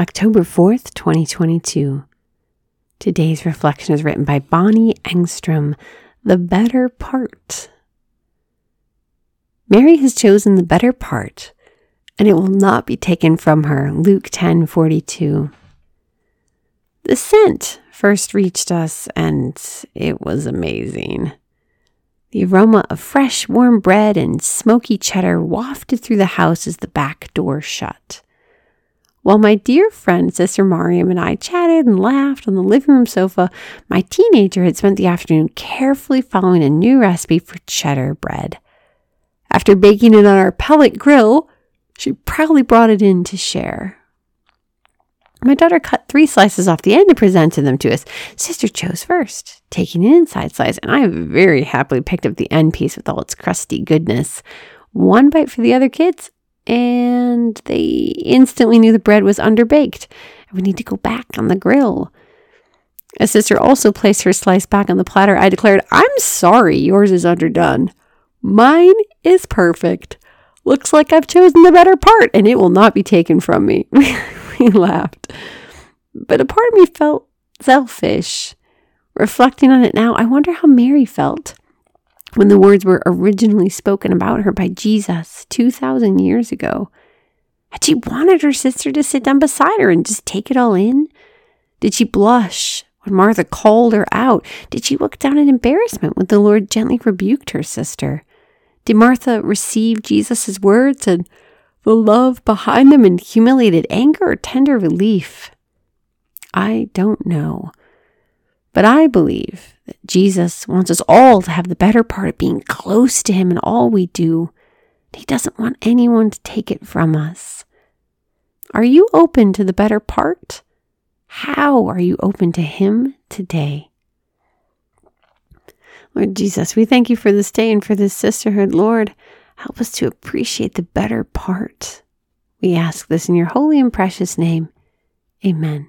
October 4th, 2022. Today's reflection is written by Bonnie Engstrom, The Better Part. Mary has chosen the better part, and it will not be taken from her. Luke 10:42. The scent first reached us, and it was amazing. The aroma of fresh, warm bread and smoky cheddar wafted through the house as the back door shut. While my dear friend, Sister Mariam, and I chatted and laughed on the living room sofa, my teenager had spent the afternoon carefully following a new recipe for cheddar bread. After baking it on our pellet grill, she proudly brought it in to share. My daughter cut three slices off the end and presented them to us. Sister chose first, taking an inside slice, and I very happily picked up the end piece with all its crusty goodness. One bite for the other kids, and they instantly knew the bread was underbaked we need to go back on the grill. A sister also placed her slice back on the platter, I declared, I'm sorry yours is underdone. Mine is perfect. Looks like I've chosen the better part and it will not be taken from me. we laughed. But a part of me felt selfish. Reflecting on it now, I wonder how Mary felt when the words were originally spoken about her by Jesus 2,000 years ago? Had she wanted her sister to sit down beside her and just take it all in? Did she blush when Martha called her out? Did she look down in embarrassment when the Lord gently rebuked her sister? Did Martha receive Jesus' words and the love behind them in humiliated anger or tender relief? I don't know. But I believe that Jesus wants us all to have the better part of being close to Him in all we do. He doesn't want anyone to take it from us. Are you open to the better part? How are you open to Him today? Lord Jesus, we thank you for this day and for this sisterhood. Lord, help us to appreciate the better part. We ask this in your holy and precious name. Amen.